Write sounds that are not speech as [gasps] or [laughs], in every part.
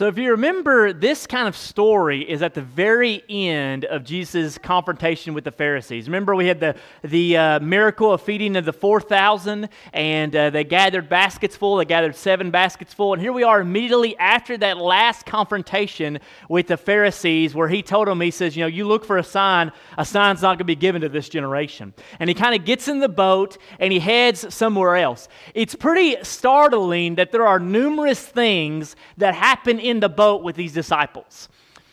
So, if you remember, this kind of story is at the very end of Jesus' confrontation with the Pharisees. Remember, we had the, the uh, miracle of feeding of the 4,000, and uh, they gathered baskets full. They gathered seven baskets full. And here we are immediately after that last confrontation with the Pharisees, where he told them, He says, You know, you look for a sign, a sign's not going to be given to this generation. And he kind of gets in the boat and he heads somewhere else. It's pretty startling that there are numerous things that happen the boat with these disciples.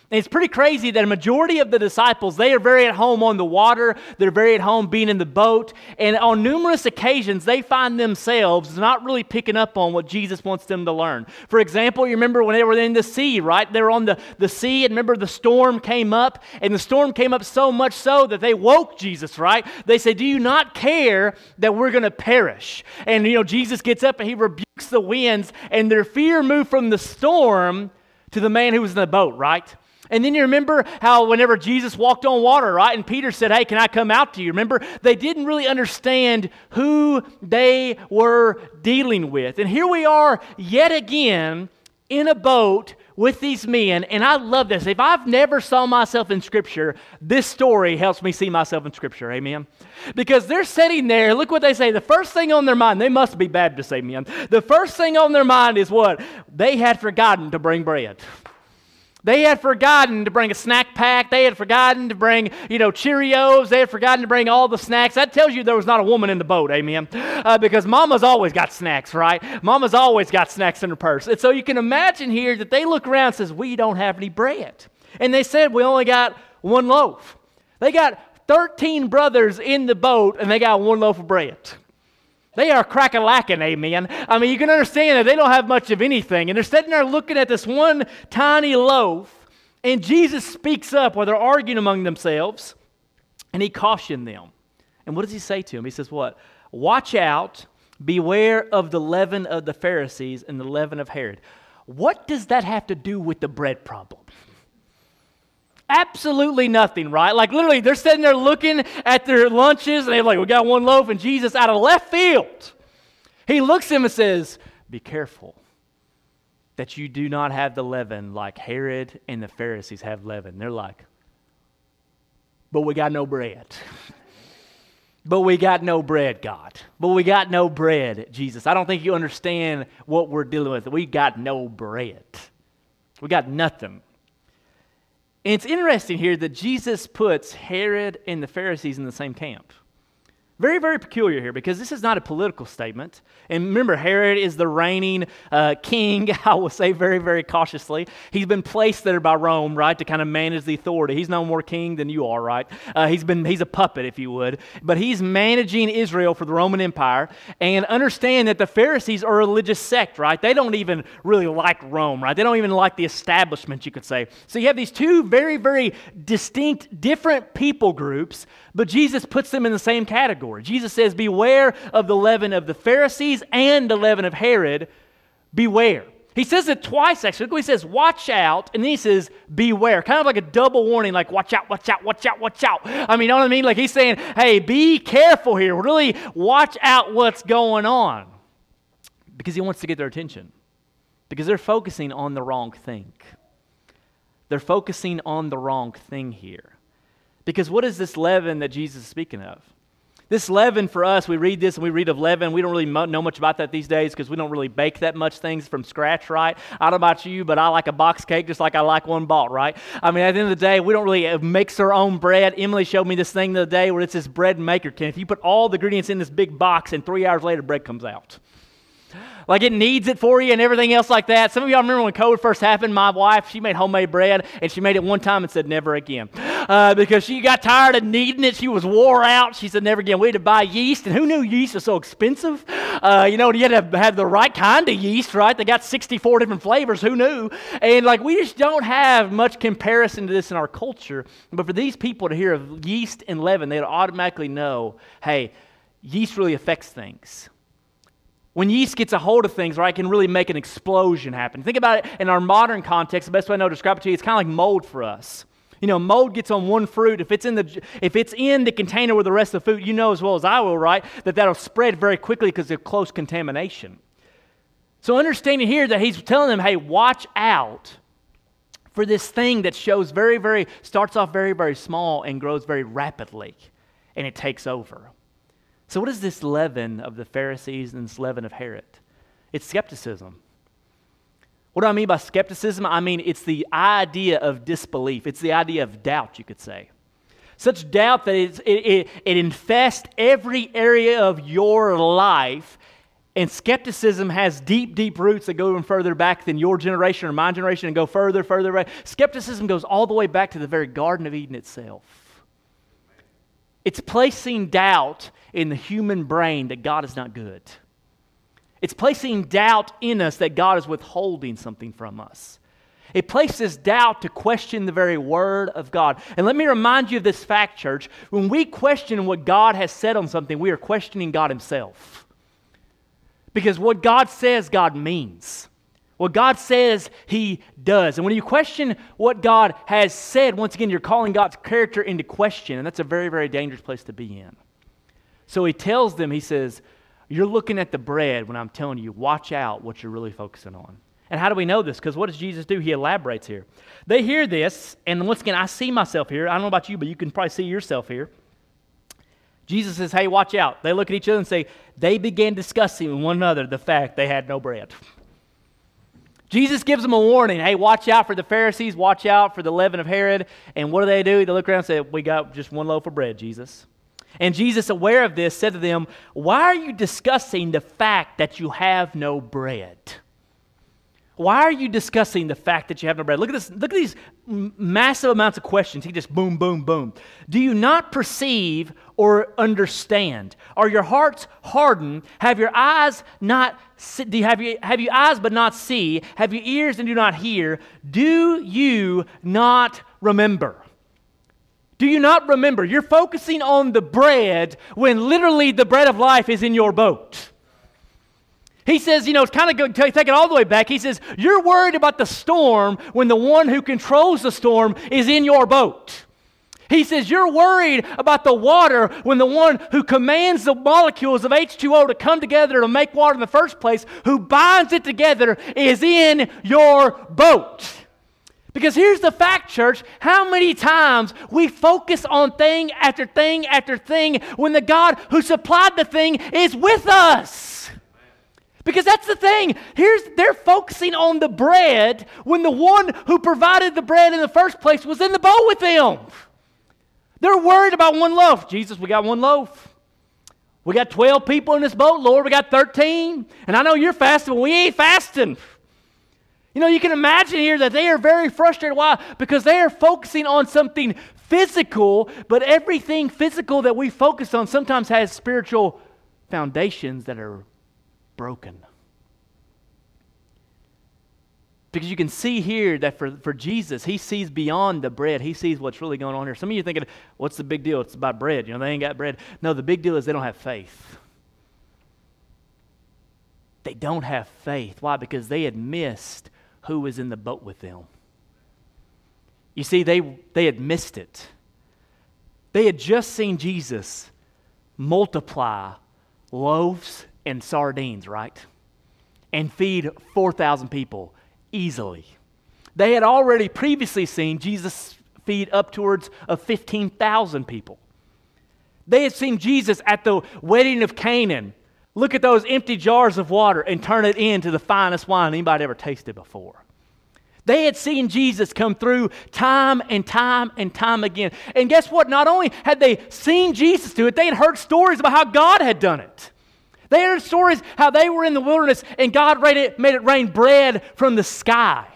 It's pretty crazy that a majority of the disciples, they are very at home on the water. They're very at home being in the boat. And on numerous occasions, they find themselves not really picking up on what Jesus wants them to learn. For example, you remember when they were in the sea, right? They were on the, the sea, and remember the storm came up, and the storm came up so much so that they woke Jesus, right? They say, Do you not care that we're going to perish? And, you know, Jesus gets up and he rebukes the winds, and their fear moved from the storm to the man who was in the boat, right? And then you remember how whenever Jesus walked on water, right? And Peter said, Hey, can I come out to you? Remember, they didn't really understand who they were dealing with. And here we are yet again in a boat with these men. And I love this. If I've never saw myself in Scripture, this story helps me see myself in Scripture. Amen. Because they're sitting there, look what they say. The first thing on their mind, they must be Baptist, amen. The first thing on their mind is what? They had forgotten to bring bread. They had forgotten to bring a snack pack. They had forgotten to bring, you know, Cheerios. They had forgotten to bring all the snacks. That tells you there was not a woman in the boat, amen. Uh, because mama's always got snacks, right? Mama's always got snacks in her purse. And so you can imagine here that they look around and says, we don't have any bread. And they said, we only got one loaf. They got 13 brothers in the boat and they got one loaf of bread. They are crack a lacking, amen. I mean, you can understand that they don't have much of anything. And they're sitting there looking at this one tiny loaf, and Jesus speaks up while they're arguing among themselves, and he cautioned them. And what does he say to them? He says, What? Watch out, beware of the leaven of the Pharisees and the leaven of Herod. What does that have to do with the bread problem? Absolutely nothing, right? Like literally, they're sitting there looking at their lunches and they're like, we got one loaf, and Jesus out of left field, he looks at him and says, Be careful that you do not have the leaven like Herod and the Pharisees have leaven. They're like, But we got no bread. but we got no bread, God. But we got no bread, Jesus. I don't think you understand what we're dealing with. We got no bread. We got nothing. And it's interesting here that Jesus puts Herod and the Pharisees in the same camp. Very, very peculiar here because this is not a political statement. And remember, Herod is the reigning uh, king, [laughs] I will say very, very cautiously. He's been placed there by Rome, right, to kind of manage the authority. He's no more king than you are, right? Uh, he's, been, he's a puppet, if you would. But he's managing Israel for the Roman Empire. And understand that the Pharisees are a religious sect, right? They don't even really like Rome, right? They don't even like the establishment, you could say. So you have these two very, very distinct, different people groups but Jesus puts them in the same category. Jesus says, Beware of the leaven of the Pharisees and the leaven of Herod. Beware. He says it twice, actually. He says, watch out, and then he says, beware. Kind of like a double warning, like, watch out, watch out, watch out, watch out. I mean, you know what I mean? Like he's saying, hey, be careful here. Really watch out what's going on. Because he wants to get their attention. Because they're focusing on the wrong thing. They're focusing on the wrong thing here. Because what is this leaven that Jesus is speaking of? This leaven for us, we read this and we read of leaven. We don't really know much about that these days because we don't really bake that much things from scratch, right? I don't know about you, but I like a box cake just like I like one bought, right? I mean, at the end of the day, we don't really uh, mix our own bread. Emily showed me this thing the other day where it's this bread maker. If you put all the ingredients in this big box and three hours later, bread comes out like it kneads it for you and everything else like that. Some of y'all remember when COVID first happened, my wife, she made homemade bread and she made it one time and said never again. Uh, because she got tired of kneading it. She was wore out. She said never again. We had to buy yeast, and who knew yeast was so expensive? Uh, you know, you had to have the right kind of yeast, right? They got 64 different flavors. Who knew? And like we just don't have much comparison to this in our culture. But for these people to hear of yeast and leaven, they'd automatically know, hey, yeast really affects things. When yeast gets a hold of things, right, can really make an explosion happen. Think about it in our modern context. The best way I know to describe it to you, it's kind of like mold for us. You know, mold gets on one fruit. If it's in the if it's in the container with the rest of the food, you know as well as I will, right, that that'll spread very quickly because of close contamination. So, understanding here that he's telling them, hey, watch out for this thing that shows very, very, starts off very, very small and grows very rapidly, and it takes over. So, what is this leaven of the Pharisees and this leaven of Herod? It's skepticism. What do I mean by skepticism? I mean, it's the idea of disbelief, it's the idea of doubt, you could say. Such doubt that it, it, it infests every area of your life. And skepticism has deep, deep roots that go even further back than your generation or my generation and go further, further back. Skepticism goes all the way back to the very Garden of Eden itself. It's placing doubt in the human brain that God is not good. It's placing doubt in us that God is withholding something from us. It places doubt to question the very word of God. And let me remind you of this fact, church. When we question what God has said on something, we are questioning God Himself. Because what God says, God means. What God says, He does. And when you question what God has said, once again, you're calling God's character into question. And that's a very, very dangerous place to be in. So He tells them, He says, You're looking at the bread when I'm telling you, watch out what you're really focusing on. And how do we know this? Because what does Jesus do? He elaborates here. They hear this, and once again, I see myself here. I don't know about you, but you can probably see yourself here. Jesus says, Hey, watch out. They look at each other and say, They began discussing with one another the fact they had no bread. [laughs] Jesus gives them a warning. Hey, watch out for the Pharisees, watch out for the leaven of Herod. And what do they do? They look around and say, We got just one loaf of bread, Jesus. And Jesus, aware of this, said to them, Why are you discussing the fact that you have no bread? Why are you discussing the fact that you have no bread? Look at this. Look at these massive amounts of questions. He just boom, boom, boom. Do you not perceive or understand? Are your hearts hardened? Have your eyes not do you have you have you eyes but not see? Have you ears and do not hear? Do you not remember? Do you not remember? You're focusing on the bread when literally the bread of life is in your boat. He says, you know, it's kind of good, take it all the way back. He says, You're worried about the storm when the one who controls the storm is in your boat. He says, You're worried about the water when the one who commands the molecules of H2O to come together to make water in the first place, who binds it together, is in your boat. Because here's the fact, church how many times we focus on thing after thing after thing when the God who supplied the thing is with us. Because that's the thing. Here's they're focusing on the bread when the one who provided the bread in the first place was in the boat with them. They're worried about one loaf. Jesus, we got one loaf. We got 12 people in this boat, Lord. We got 13. And I know you're fasting, but we ain't fasting. You know, you can imagine here that they are very frustrated. Why? Because they are focusing on something physical, but everything physical that we focus on sometimes has spiritual foundations that are broken. Because you can see here that for, for Jesus, he sees beyond the bread. He sees what's really going on here. Some of you are thinking, what's the big deal? It's about bread. You know, they ain't got bread. No, the big deal is they don't have faith. They don't have faith. Why? Because they had missed who was in the boat with them. You see, they, they had missed it. They had just seen Jesus multiply loaves and sardines, right? And feed 4,000 people easily. They had already previously seen Jesus feed up towards of 15,000 people. They had seen Jesus at the wedding of Canaan look at those empty jars of water and turn it into the finest wine anybody ever tasted before. They had seen Jesus come through time and time and time again. And guess what? Not only had they seen Jesus do it, they had heard stories about how God had done it. They heard stories how they were in the wilderness and God made it, made it rain bread from the sky.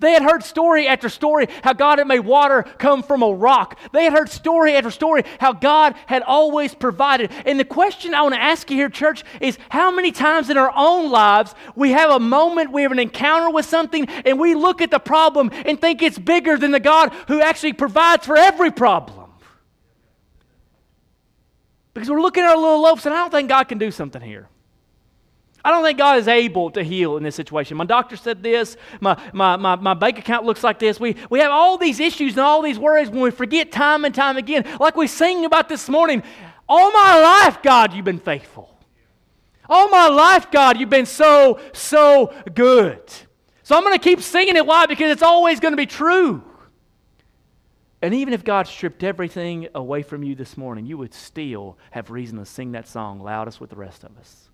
They had heard story after story how God had made water come from a rock. They had heard story after story how God had always provided. And the question I want to ask you here, church, is how many times in our own lives we have a moment, we have an encounter with something, and we look at the problem and think it's bigger than the God who actually provides for every problem? Because we're looking at our little loaves and I don't think God can do something here. I don't think God is able to heal in this situation. My doctor said this. My, my, my, my bank account looks like this. We, we have all these issues and all these worries when we forget time and time again. Like we sing about this morning. All my life, God, you've been faithful. All my life, God, you've been so, so good. So I'm going to keep singing it. Why? Because it's always going to be true. And even if God stripped everything away from you this morning, you would still have reason to sing that song loudest with the rest of us.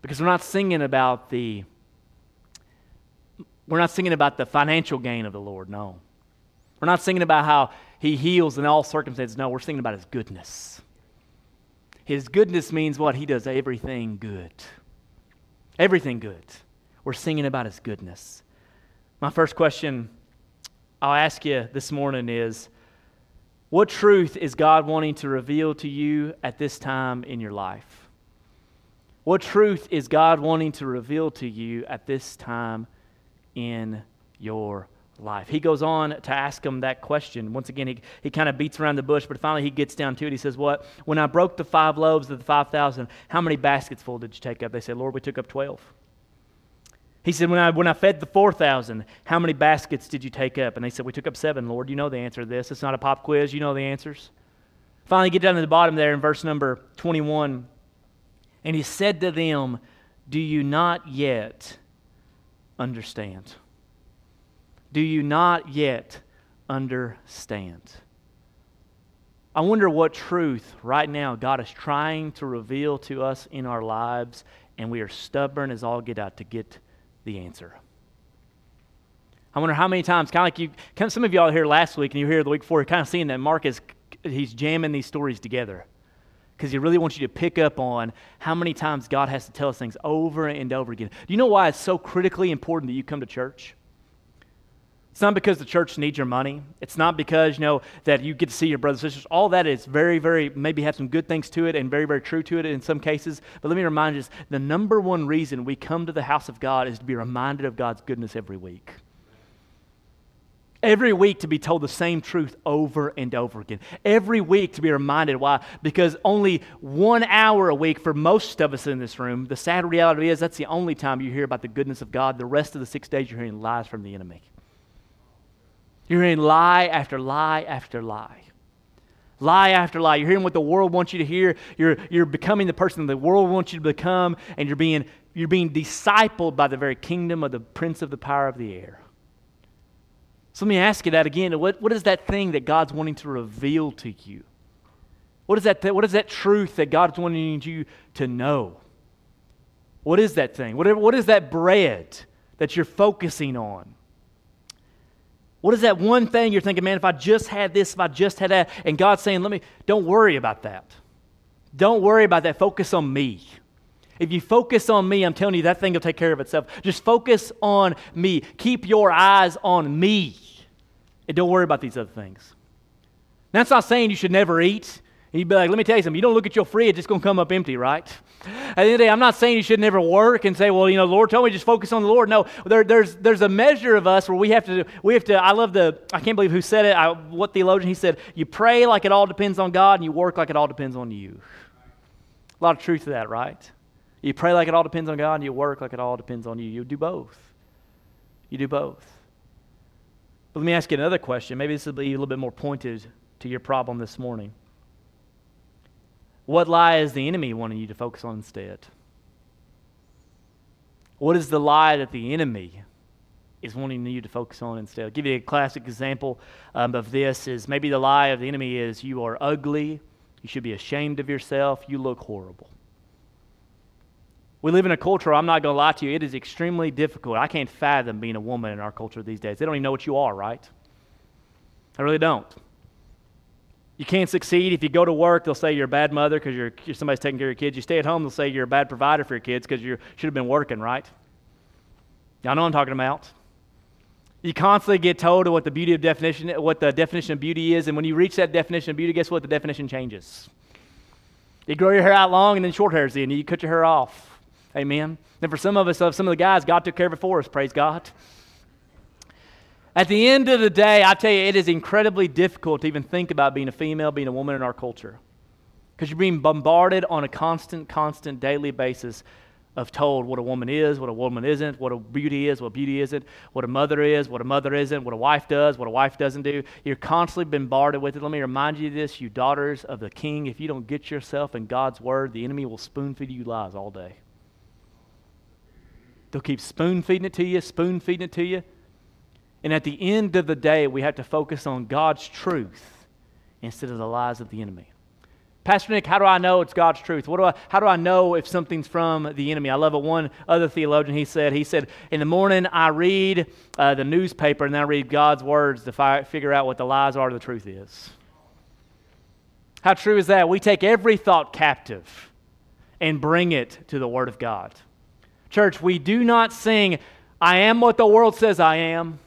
Because we're not singing about the we're not singing about the financial gain of the Lord, no. We're not singing about how he heals in all circumstances. No, we're singing about his goodness. His goodness means what? He does everything good. Everything good. We're singing about his goodness. My first question I'll ask you this morning is what truth is God wanting to reveal to you at this time in your life? What truth is God wanting to reveal to you at this time in your life? He goes on to ask him that question. Once again, he, he kind of beats around the bush, but finally he gets down to it. He says, What? When I broke the five loaves of the 5,000, how many baskets full did you take up? They said, Lord, we took up 12. He said, when I, when I fed the 4,000, how many baskets did you take up? And they said, We took up seven, Lord. You know the answer to this. It's not a pop quiz. You know the answers. Finally, get down to the bottom there in verse number 21. And he said to them, Do you not yet understand? Do you not yet understand? I wonder what truth right now God is trying to reveal to us in our lives, and we are stubborn as all get out to get the answer. I wonder how many times, kind of like you, some of y'all here last week and you were here the week before, you're kind of seeing that Mark is, he's jamming these stories together because he really wants you to pick up on how many times God has to tell us things over and over again. Do you know why it's so critically important that you come to church? It's not because the church needs your money. It's not because, you know, that you get to see your brothers and sisters. All that is very, very, maybe have some good things to it and very, very true to it in some cases. But let me remind you this, the number one reason we come to the house of God is to be reminded of God's goodness every week. Every week to be told the same truth over and over again. Every week to be reminded why? Because only one hour a week for most of us in this room, the sad reality is that's the only time you hear about the goodness of God. The rest of the six days you're hearing lies from the enemy. You're hearing lie after lie after lie. Lie after lie. You're hearing what the world wants you to hear. You're, you're becoming the person the world wants you to become, and you're being, you're being discipled by the very kingdom of the prince of the power of the air. So let me ask you that again. What, what is that thing that God's wanting to reveal to you? What is, that th- what is that truth that God's wanting you to know? What is that thing? What, what is that bread that you're focusing on? What is that one thing you're thinking, man, if I just had this, if I just had that? And God's saying, let me, don't worry about that. Don't worry about that. Focus on me. If you focus on me, I'm telling you, that thing will take care of itself. Just focus on me. Keep your eyes on me. And don't worry about these other things. That's not saying you should never eat. He'd be like, let me tell you something. You don't look at your fridge, it's going to come up empty, right? At the end of the day, I'm not saying you should never work and say, well, you know, Lord told me just focus on the Lord. No, there, there's, there's a measure of us where we have to, we have to, I love the, I can't believe who said it, I, what theologian, he said, you pray like it all depends on God and you work like it all depends on you. A lot of truth to that, right? You pray like it all depends on God and you work like it all depends on you. You do both. You do both. But let me ask you another question. Maybe this will be a little bit more pointed to your problem this morning. What lie is the enemy wanting you to focus on instead? What is the lie that the enemy is wanting you to focus on instead? I'll give you a classic example um, of this is maybe the lie of the enemy is you are ugly, you should be ashamed of yourself, you look horrible. We live in a culture, I'm not going to lie to you, it is extremely difficult. I can't fathom being a woman in our culture these days. They don't even know what you are, right? I really don't. You can't succeed. If you go to work, they'll say you're a bad mother because you're, somebody's taking care of your kids. You stay at home, they'll say you're a bad provider for your kids because you should have been working, right? Y'all know I'm talking about. You constantly get told what the beauty of definition, what the definition of beauty is, and when you reach that definition of beauty, guess what? The definition changes. You grow your hair out long, and then short hair's in. You cut your hair off. Amen. And for some of us, uh, some of the guys, God took care of it for us. Praise God. At the end of the day, I tell you, it is incredibly difficult to even think about being a female, being a woman in our culture. Because you're being bombarded on a constant, constant, daily basis of told what a woman is, what a woman isn't, what a beauty is, what beauty isn't, what a mother is, what a mother isn't, what a wife does, what a wife doesn't do. You're constantly bombarded with it. Let me remind you this, you daughters of the king, if you don't get yourself in God's word, the enemy will spoon feed you lies all day. They'll keep spoon feeding it to you, spoon feeding it to you. And at the end of the day, we have to focus on God's truth instead of the lies of the enemy. Pastor Nick, how do I know it's God's truth? What do I, how do I know if something's from the enemy? I love it. One other theologian, he said, he said, in the morning I read uh, the newspaper and then I read God's words to fi- figure out what the lies are, the truth is. How true is that? We take every thought captive and bring it to the Word of God. Church, we do not sing, I am what the world says I am.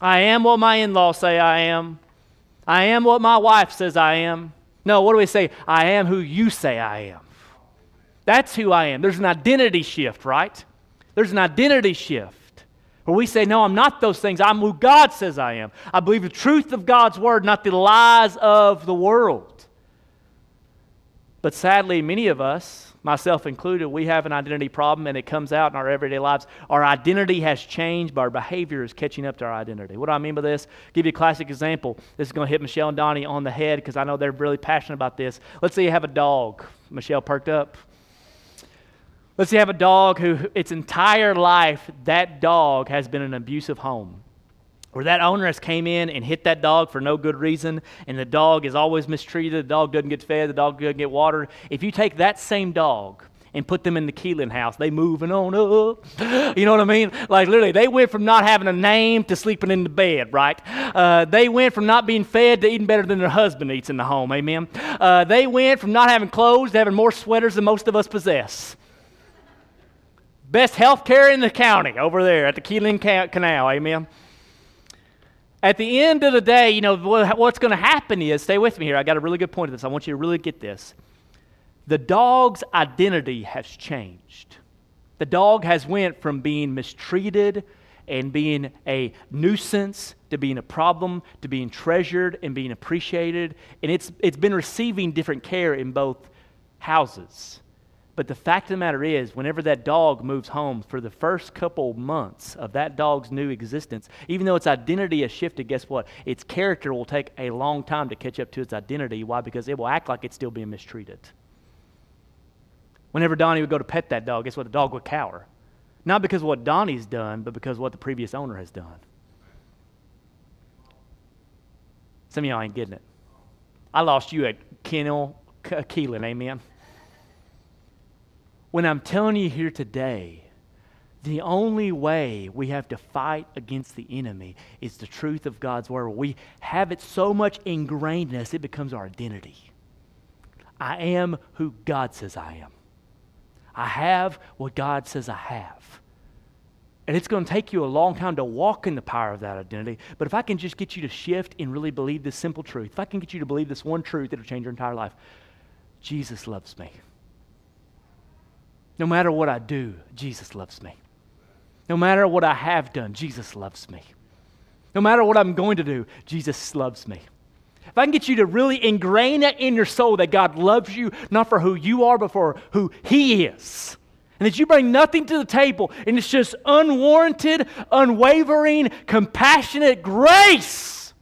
I am what my in laws say I am. I am what my wife says I am. No, what do we say? I am who you say I am. That's who I am. There's an identity shift, right? There's an identity shift where we say, No, I'm not those things. I'm who God says I am. I believe the truth of God's word, not the lies of the world. But sadly, many of us, myself included, we have an identity problem and it comes out in our everyday lives. Our identity has changed, but our behavior is catching up to our identity. What do I mean by this? I'll give you a classic example. This is going to hit Michelle and Donnie on the head because I know they're really passionate about this. Let's say you have a dog. Michelle perked up. Let's say you have a dog who, its entire life, that dog has been an abusive home where that owner has came in and hit that dog for no good reason and the dog is always mistreated the dog doesn't get fed the dog doesn't get water if you take that same dog and put them in the Keelan house. They moving on up. [gasps] You know what I mean? Like literally, they went from not having a name to sleeping in the bed, right? Uh, they went from not being fed to eating better than their husband eats in the home, amen? Uh, they went from not having clothes to having more sweaters than most of us possess. Best health care in the county over there at the Keelan Kennel, amen? At the end of the day, you know, what's going to happen is, stay with me here. I got a really good point of this. I want you to really get this. The dog's identity has changed. The dog has went from being mistreated and being a nuisance to being a problem to being treasured and being appreciated. And it's, it's been receiving different care in both houses. But the fact of the matter is, whenever that dog moves home, for the first couple months of that dog's new existence, even though its identity has shifted, guess what? Its character will take a long time to catch up to its identity. Why? Because it will act like it's still being mistreated. Whenever Donnie would go to pet that dog, guess what? The dog would cower. Not because of what Donnie's done, but because of what the previous owner has done. Some of y'all ain't getting it. I lost you at Kennel, Keelan, amen? When I'm telling you here today, the only way we have to fight against the enemy is the truth of God's word. We have it so much ingrained in us, it becomes our identity. I am who God says I am. I have what God says I have. And it's going to take you a long time to walk in the power of that identity. But if I can just get you to shift and really believe this simple truth, if I can get you to believe this one truth, it'll change your entire life. Jesus loves me. No matter what I do, Jesus loves me. No matter what I have done, Jesus loves me. No matter what I'm going to do, Jesus loves me. If I can get you to really ingrain that in your soul that God loves you, not for who you are, but for who He is, and that you bring nothing to the table, and it's just unwarranted, unwavering, compassionate grace.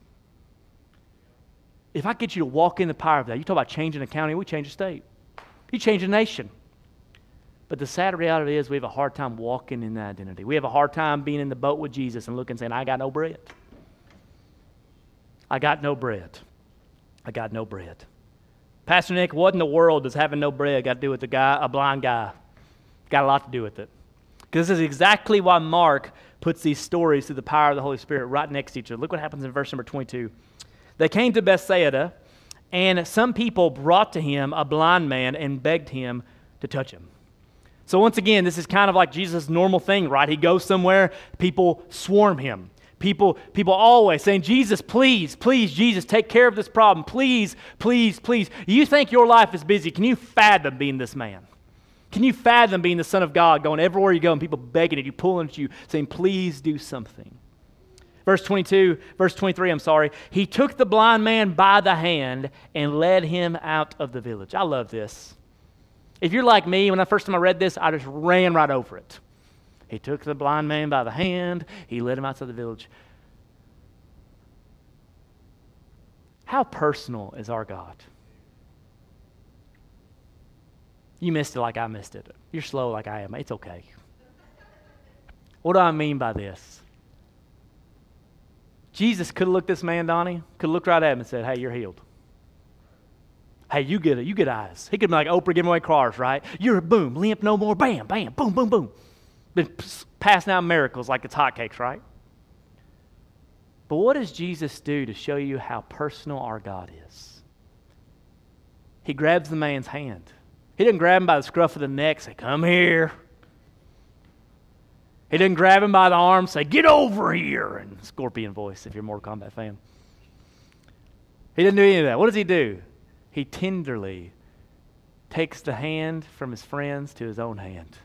If I get you to walk in the power of that, you talk about changing a county, we change a state. You change a nation. But the sad reality is we have a hard time walking in that identity. We have a hard time being in the boat with Jesus and looking and saying, I got no bread. I got no bread. I got no bread. Pastor Nick, what in the world does having no bread got to do with a guy, a blind guy? Got a lot to do with it. Because this is exactly why Mark puts these stories through the power of the Holy Spirit right next to each other. Look what happens in verse number 22. They came to Bethsaida, and some people brought to him a blind man and begged him to touch him. So, once again, this is kind of like Jesus' normal thing, right? He goes somewhere, people swarm him. People, people always saying, Jesus, please, please, Jesus, take care of this problem. Please, please, please. You think your life is busy. Can you fathom being this man? Can you fathom being the Son of God, going everywhere you go and people begging at you, pulling at you, saying, please do something? Verse 22, verse 23, I'm sorry. He took the blind man by the hand and led him out of the village. I love this. If you're like me, when the first time I read this, I just ran right over it. He took the blind man by the hand, he led him outside the village. How personal is our God? You missed it like I missed it. You're slow like I am. It's okay. What do I mean by this? Jesus could have looked this man, Donnie, could have looked right at him and said, Hey, you're healed. Hey, you get it. You get eyes. He could be like Oprah giving away cars, right? You're a boom, limp no more, bam, bam, boom, boom, boom. Been passing out miracles like it's hotcakes, right? But what does Jesus do to show you how personal our God is? He grabs the man's hand. He didn't grab him by the scruff of the neck, say, Come here. He didn't grab him by the arm, say, Get over here, in scorpion voice, if you're a Mortal Kombat fan. He didn't do any of that. What does he do? He tenderly takes the hand from his friends to his own hand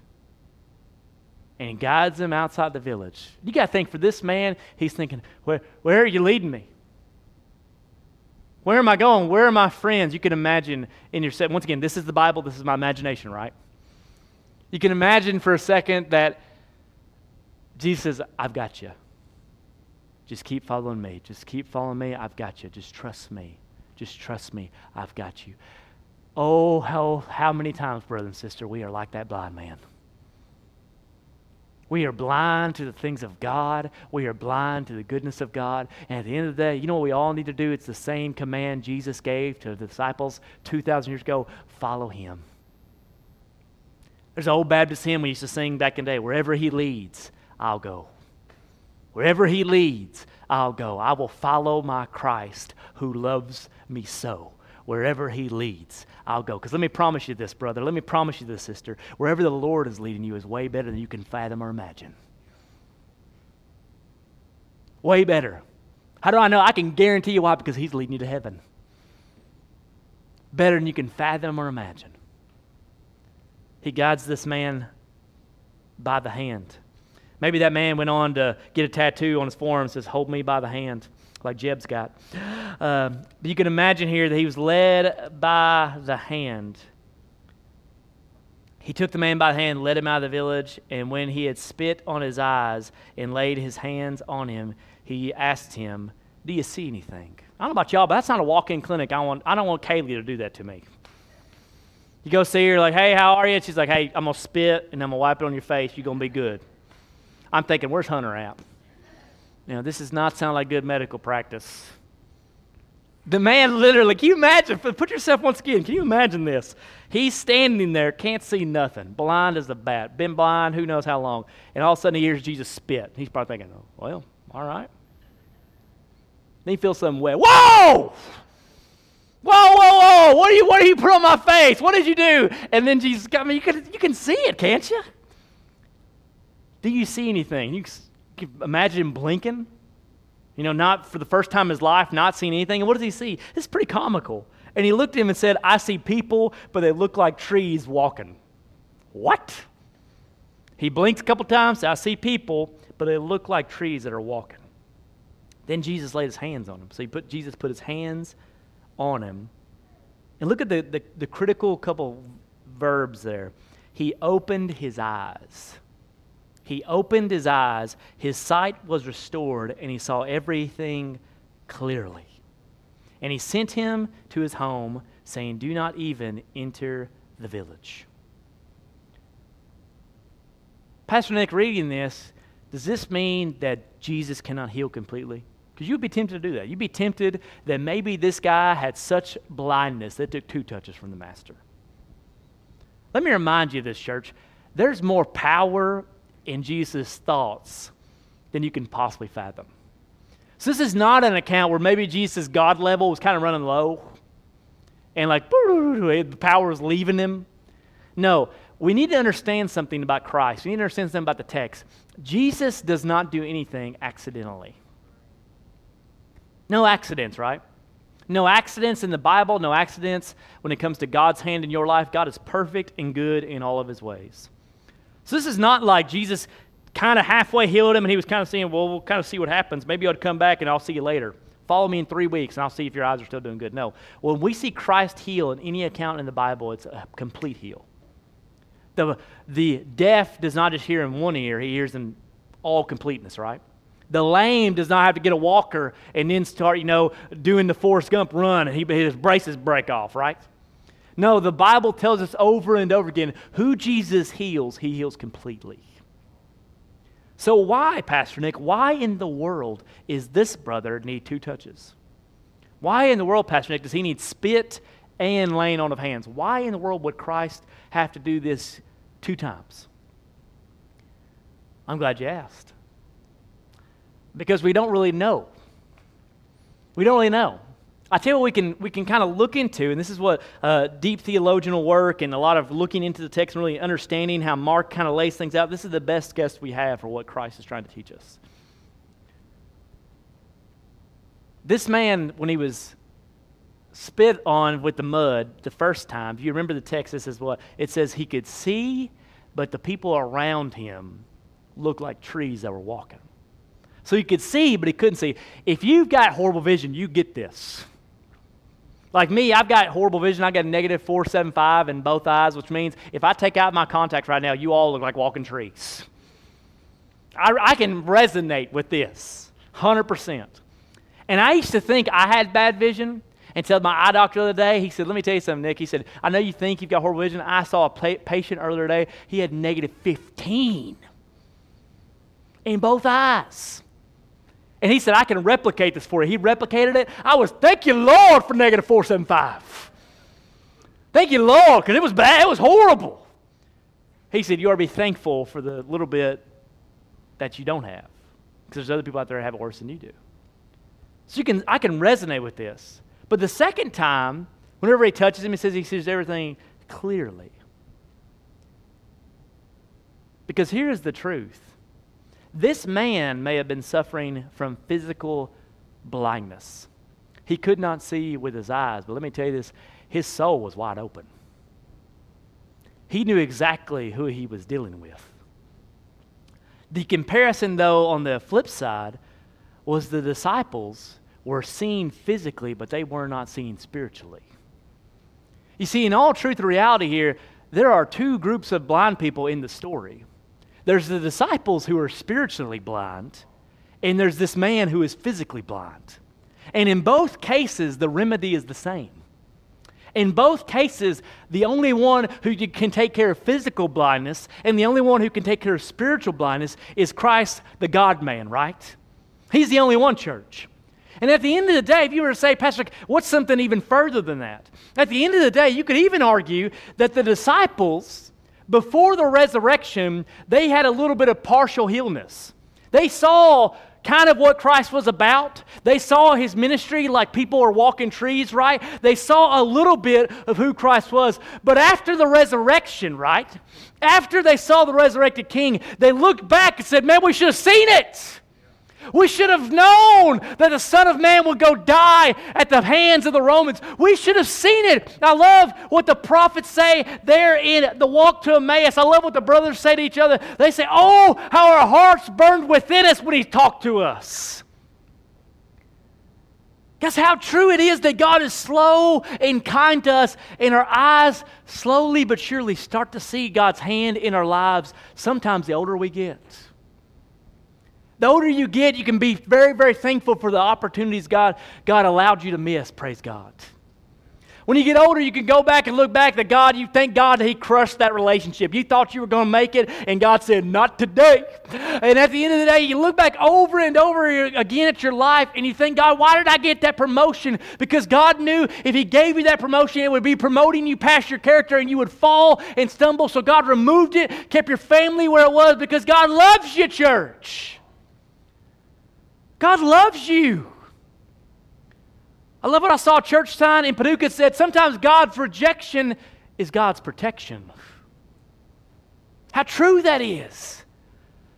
and guides him outside the village. You got to think for this man, he's thinking, where, where are you leading me? Where am I going? Where are my friends? You can imagine in your set. Once again, this is the Bible. This is my imagination, right? You can imagine for a second that Jesus says, I've got you. Just keep following me. Just keep following me. I've got you. Just trust me. Just trust me. I've got you. Oh, how, how many times, brother and sister, we are like that blind man. We are blind to the things of God. We are blind to the goodness of God. And at the end of the day, you know what we all need to do? It's the same command Jesus gave to the disciples 2,000 years ago follow him. There's an old Baptist hymn we used to sing back in the day wherever he leads, I'll go. Wherever he leads, I'll go. I will follow my Christ who loves me so wherever He leads, I'll go. Because let me promise you this, brother. Let me promise you this, sister. Wherever the Lord is leading you is way better than you can fathom or imagine. Way better. How do I know? I can guarantee you why, because He's leading you to heaven. Better than you can fathom or imagine. He guides this man by the hand. Maybe that man went on to get a tattoo on his forearm and says, Hold me by the hand like Jeb's got. Uh, but you can imagine here that he was led by the hand. He took the man by the hand, led him out of the village, and when he had spit on his eyes and laid his hands on him, he asked him, Do you see anything? I don't know about y'all, but that's not a walk in clinic. I, want, I don't want Kaylee to do that to me. You go see her, like, Hey, how are you? she's like, Hey, I'm going to spit and I'm going to wipe it on your face. You're going to be good. I'm thinking, Where's Hunter at? Know, this does not sound like good medical practice. The man literally, can you imagine? Put yourself once again. Can you imagine this? He's standing there, can't see nothing, blind as a bat, been blind who knows how long. And all of a sudden he hears Jesus spit. He's probably thinking, oh, well, all right. Then he feels something wet. Whoa! Whoa, whoa, whoa! What are you? What are you put on my face? What did you do? And then Jesus, I mean, you can you can see it, can't you? Do you see anything? You imagine him blinking. You know, not for the first time in his life, not seeing anything. And what does he see? It's pretty comical. And he looked at him and said, I see people, but they look like trees walking. What? He blinked a couple times, I see people, but they look like trees that are walking. Then Jesus laid his hands on him. So he put Jesus put his hands on him. And look at the, the, the critical couple verbs there. He opened his eyes. He opened his eyes, his sight was restored, and he saw everything clearly. And he sent him to his home, saying, Do not even enter the village. Pastor Nick, reading this, does this mean that Jesus cannot heal completely? Because you'd be tempted to do that. You'd be tempted that maybe this guy had such blindness that took two touches from the Master. Let me remind you of this, church. There's more power in Jesus' thoughts than you can possibly fathom. So this is not an account where maybe Jesus' God level was kind of running low and like the power was leaving him. No, we need to understand something about Christ. We need to understand something about the text. Jesus does not do anything accidentally. No accidents, right? No accidents in the Bible, no accidents when it comes to God's hand in your life. God is perfect and good in all of his ways. So this is not like Jesus kind of halfway healed him and he was kind of saying, well, we'll kind of see what happens. Maybe I'll come back and I'll see you later. Follow me in three weeks and I'll see if your eyes are still doing good. No. When we see Christ heal in any account in the Bible, it's a complete heal. The, the deaf does not just hear in one ear, he hears in all completeness, right? The lame does not have to get a walker and then start, you know, doing the Forrest Gump run and he, his braces break off, right? No, the Bible tells us over and over again who Jesus heals, he heals completely. So, why, Pastor Nick, why in the world is this brother need two touches? Why in the world, Pastor Nick, does he need spit and laying on of hands? Why in the world would Christ have to do this two times? I'm glad you asked. Because we don't really know. We don't really know. I tell you what we can, we can kind of look into, and this is what uh, deep theological work and a lot of looking into the text and really understanding how Mark kind of lays things out. This is the best guess we have for what Christ is trying to teach us. This man, when he was spit on with the mud the first time, if you remember the text, this is what it says he could see, but the people around him looked like trees that were walking. So he could see, but he couldn't see. If you've got horrible vision, you get this. Like me, I've got horrible vision. I got a negative 475 in both eyes, which means if I take out my contacts right now, you all look like walking trees. I, I can resonate with this 100%. And I used to think I had bad vision until my eye doctor the other day, he said, Let me tell you something, Nick. He said, I know you think you've got horrible vision. I saw a patient earlier today. He had negative 15 in both eyes. And he said, I can replicate this for you. He replicated it. I was, thank you, Lord, for negative 475. Thank you, Lord, because it was bad. It was horrible. He said, You ought to be thankful for the little bit that you don't have. Because there's other people out there that have it worse than you do. So you can, I can resonate with this. But the second time, whenever he touches him, he says he sees everything clearly. Because here's the truth this man may have been suffering from physical blindness. He could not see with his eyes, but let me tell you this his soul was wide open. He knew exactly who he was dealing with. The comparison, though, on the flip side, was the disciples were seen physically, but they were not seen spiritually. You see, in all truth and reality here, there are two groups of blind people in the story. There's the disciples who are spiritually blind, and there's this man who is physically blind. And in both cases, the remedy is the same. In both cases, the only one who can take care of physical blindness and the only one who can take care of spiritual blindness is Christ, the God man, right? He's the only one, church. And at the end of the day, if you were to say, Pastor, what's something even further than that? At the end of the day, you could even argue that the disciples before the resurrection, they had a little bit of partial healness. They saw kind of what Christ was about. They saw his ministry like people are walking trees, right? They saw a little bit of who Christ was. But after the resurrection, right? After they saw the resurrected king, they looked back and said, Man, we should have seen it. We should have known that the Son of Man would go die at the hands of the Romans. We should have seen it. I love what the prophets say there in the walk to Emmaus. I love what the brothers say to each other. They say, Oh, how our hearts burned within us when he talked to us. Guess how true it is that God is slow and kind to us, and our eyes slowly but surely start to see God's hand in our lives, sometimes the older we get. The older you get, you can be very, very thankful for the opportunities God, God allowed you to miss. Praise God. When you get older, you can go back and look back that God, you thank God that He crushed that relationship. You thought you were going to make it, and God said, Not today. And at the end of the day, you look back over and over again at your life, and you think, God, why did I get that promotion? Because God knew if He gave you that promotion, it would be promoting you past your character, and you would fall and stumble. So God removed it, kept your family where it was, because God loves you, church. God loves you. I love what I saw church sign in Paducah said sometimes God's rejection is God's protection. How true that is.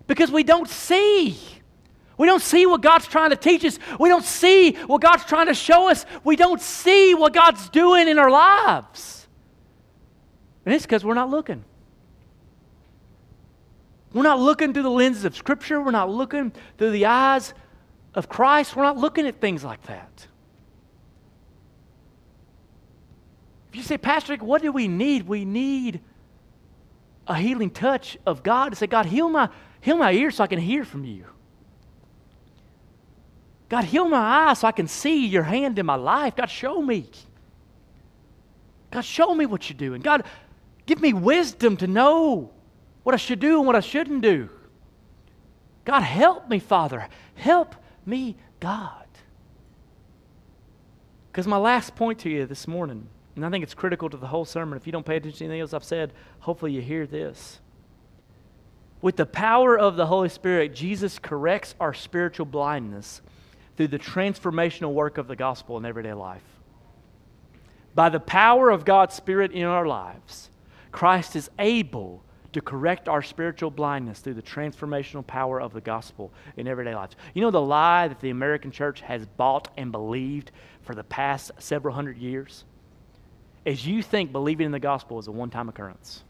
Because we don't see. We don't see what God's trying to teach us. We don't see what God's trying to show us. We don't see what God's doing in our lives. And it's because we're not looking. We're not looking through the lenses of Scripture. We're not looking through the eyes of Christ, we're not looking at things like that. If you say, Pastor, what do we need? We need a healing touch of God to say, God, heal my, heal my ears so I can hear from you. God, heal my eyes so I can see your hand in my life. God, show me. God, show me what you're doing. God, give me wisdom to know what I should do and what I shouldn't do. God, help me, Father. Help me, God. Because my last point to you this morning, and I think it's critical to the whole sermon, if you don't pay attention to anything else I've said, hopefully you hear this. With the power of the Holy Spirit, Jesus corrects our spiritual blindness through the transformational work of the gospel in everyday life. By the power of God's Spirit in our lives, Christ is able to correct our spiritual blindness through the transformational power of the gospel in everyday lives. You know the lie that the American church has bought and believed for the past several hundred years? Is you think believing in the gospel is a one time occurrence.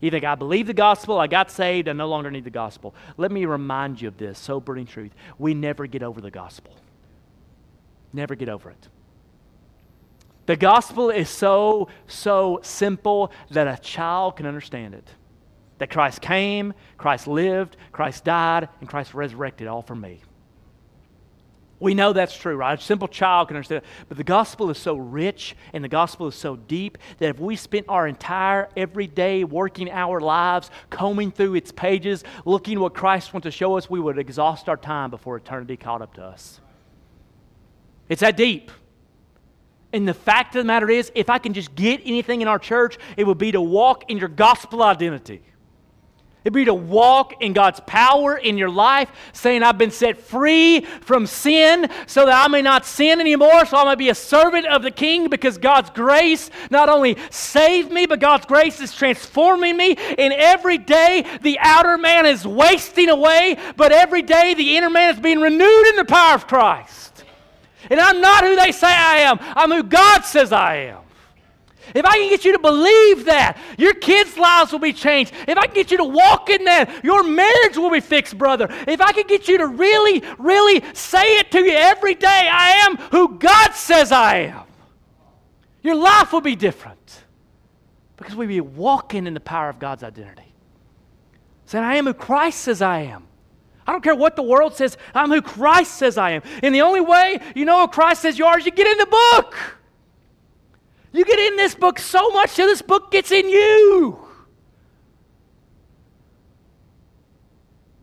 You think, I believe the gospel, I got saved, I no longer need the gospel. Let me remind you of this sobering truth. We never get over the gospel. Never get over it. The gospel is so, so simple that a child can understand it. That Christ came, Christ lived, Christ died, and Christ resurrected all for me. We know that's true, right? A simple child can understand it. But the gospel is so rich and the gospel is so deep that if we spent our entire everyday working our lives combing through its pages, looking what Christ wants to show us, we would exhaust our time before eternity caught up to us. It's that deep. And the fact of the matter is, if I can just get anything in our church, it would be to walk in your gospel identity. It'd be to walk in God's power in your life, saying, I've been set free from sin so that I may not sin anymore, so I might be a servant of the King because God's grace not only saved me, but God's grace is transforming me. And every day the outer man is wasting away, but every day the inner man is being renewed in the power of Christ. And I'm not who they say I am, I'm who God says I am. If I can get you to believe that, your kids' lives will be changed. If I can get you to walk in that, your marriage will be fixed, brother. If I can get you to really, really say it to you every day, I am who God says I am, your life will be different because we'll be walking in the power of God's identity. Saying, I am who Christ says I am. I don't care what the world says, I'm who Christ says I am. And the only way you know who Christ says you are is you get in the book. You get in this book so much till this book gets in you.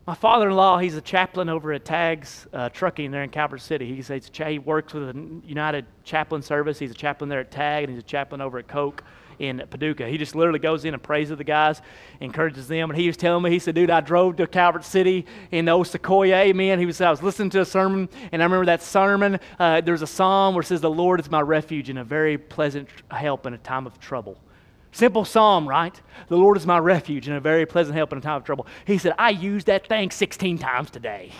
My father in law, he's a chaplain over at Tags uh, Trucking there in Calvert City. He, says, he works with the United Chaplain Service. He's a chaplain there at Tag, and he's a chaplain over at Koch in Paducah. He just literally goes in and prays the guys, encourages them. And he was telling me, he said, dude, I drove to Calvert City in the Sequoia, amen. He was, I was listening to a sermon, and I remember that sermon, uh, there's a psalm where it says, the Lord is my refuge and a very pleasant help in a time of trouble. Simple psalm, right? The Lord is my refuge and a very pleasant help in a time of trouble. He said, I used that thing 16 times today.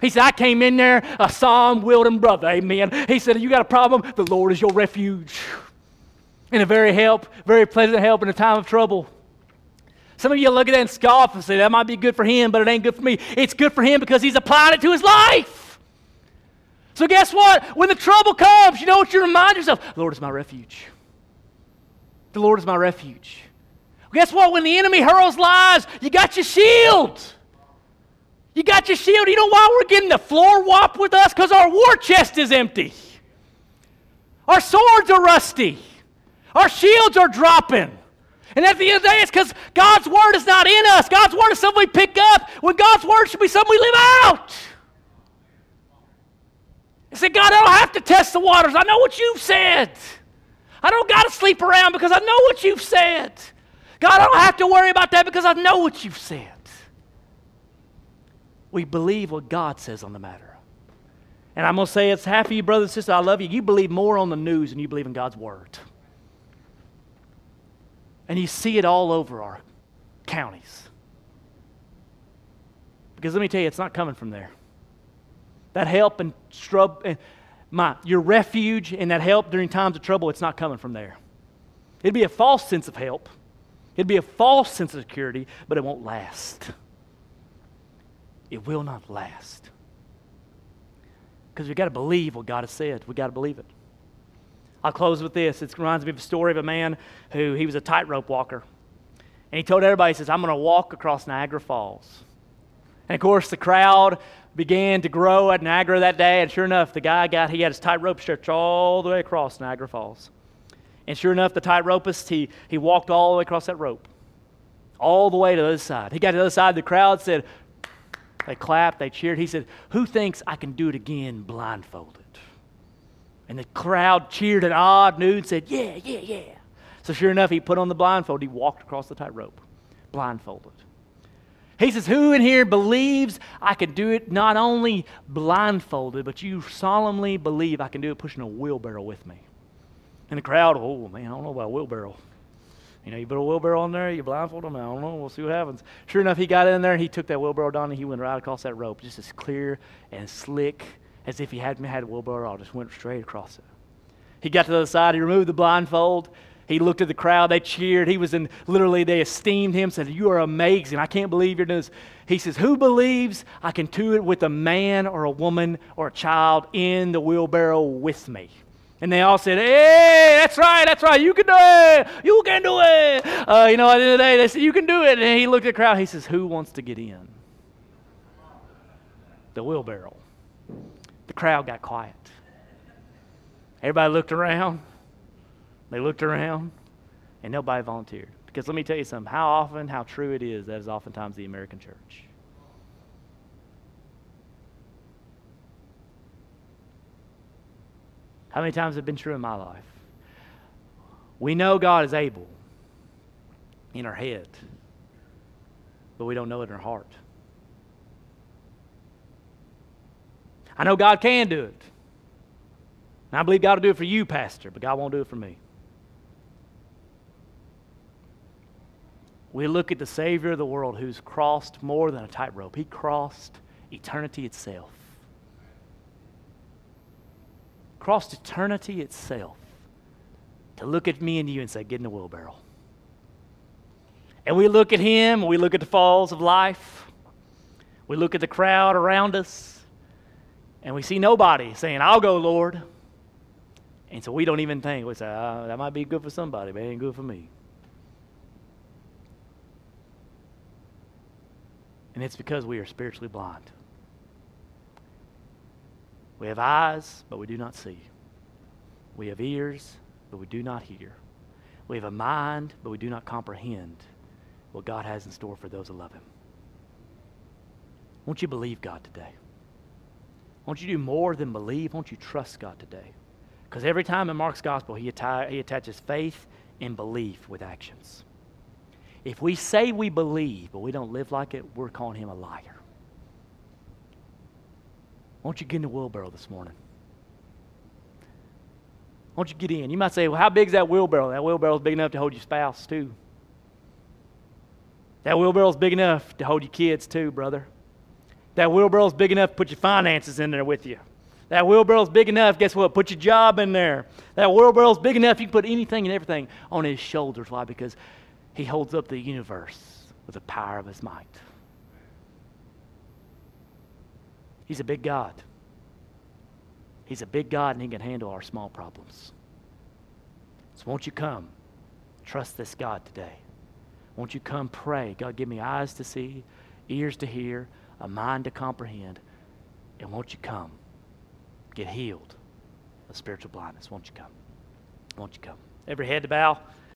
He said, I came in there, a psalm, Wilden brother, amen. He said, You got a problem? The Lord is your refuge and a very help, very pleasant help in a time of trouble. Some of you look at that and scoff and say, that might be good for him, but it ain't good for me. It's good for him because he's applied it to his life. So guess what? When the trouble comes, you know what you remind yourself? The Lord is my refuge. The Lord is my refuge. Guess what? When the enemy hurls lies, you got your shield. You got your shield. You know why we're getting the floor whopped with us? Because our war chest is empty. Our swords are rusty. Our shields are dropping. And at the end of the day, it's because God's word is not in us. God's word is something we pick up when God's word should be something we live out. I said, God, I don't have to test the waters. I know what you've said. I don't got to sleep around because I know what you've said. God, I don't have to worry about that because I know what you've said. We believe what God says on the matter. And I'm going to say it's half of you, brothers and sisters, I love you. You believe more on the news than you believe in God's word. And you see it all over our counties. Because let me tell you, it's not coming from there. That help and your refuge and that help during times of trouble, it's not coming from there. It'd be a false sense of help. It'd be a false sense of security, but it won't last. It will not last. Because we've got to believe what God has said. We've got to believe it. I'll close with this. It reminds me of a story of a man who he was a tightrope walker. And he told everybody, he says, I'm going to walk across Niagara Falls. And of course, the crowd began to grow at Niagara that day. And sure enough, the guy got, he had his tightrope stretched all the way across Niagara Falls. And sure enough, the tightropist, he, he walked all the way across that rope, all the way to the other side. He got to the other side. The crowd said, they clapped, they cheered. He said, Who thinks I can do it again blindfolded? And the crowd cheered an odd noon said, Yeah, yeah, yeah. So sure enough, he put on the blindfold. He walked across the tightrope, blindfolded. He says, Who in here believes I can do it not only blindfolded, but you solemnly believe I can do it pushing a wheelbarrow with me? And the crowd, oh man, I don't know about a wheelbarrow. You know, you put a wheelbarrow on there, you blindfold him, I don't know, we'll see what happens. Sure enough, he got in there and he took that wheelbarrow down and he went right across that rope, just as clear and slick as if he hadn't had a wheelbarrow, I just went straight across it. He got to the other side, he removed the blindfold, he looked at the crowd, they cheered, he was in, literally, they esteemed him, said, You are amazing, I can't believe you're doing this. He says, Who believes I can do it with a man or a woman or a child in the wheelbarrow with me? And they all said, Hey, that's right, that's right, you can do it, you can do it. Uh, you know, at the end of the day, they said, You can do it. And he looked at the crowd, he says, Who wants to get in? The wheelbarrow. The crowd got quiet. Everybody looked around. They looked around, and nobody volunteered. Because let me tell you something how often, how true it is, that is oftentimes the American church. How many times have been true in my life? We know God is able in our head, but we don't know it in our heart. I know God can do it. And I believe God will do it for you, Pastor, but God won't do it for me. We look at the Savior of the world who's crossed more than a tightrope, He crossed eternity itself crossed eternity itself to look at me and you and say, Get in the wheelbarrow. And we look at him, we look at the falls of life, we look at the crowd around us, and we see nobody saying, I'll go, Lord. And so we don't even think, we say, oh, that might be good for somebody, but it ain't good for me. And it's because we are spiritually blind. We have eyes, but we do not see. We have ears, but we do not hear. We have a mind, but we do not comprehend what God has in store for those who love Him. Won't you believe God today? Won't you do more than believe? Won't you trust God today? Because every time in Mark's gospel, he, atti- he attaches faith and belief with actions. If we say we believe, but we don't live like it, we're calling him a liar. Won't you get in the wheelbarrow this morning? Won't you get in? You might say, well, how big is that wheelbarrow? That wheelbarrow is big enough to hold your spouse, too. That wheelbarrow is big enough to hold your kids, too, brother. That wheelbarrow's big enough to put your finances in there with you. That wheelbarrow's big enough, guess what? Put your job in there. That wheelbarrow's big enough, you can put anything and everything on his shoulders. Why? Because he holds up the universe with the power of his might. He's a big God. He's a big God and He can handle our small problems. So won't you come? Trust this God today. Won't you come pray? God, give me eyes to see, ears to hear, a mind to comprehend. And won't you come? Get healed of spiritual blindness. Won't you come? Won't you come? Every head to bow.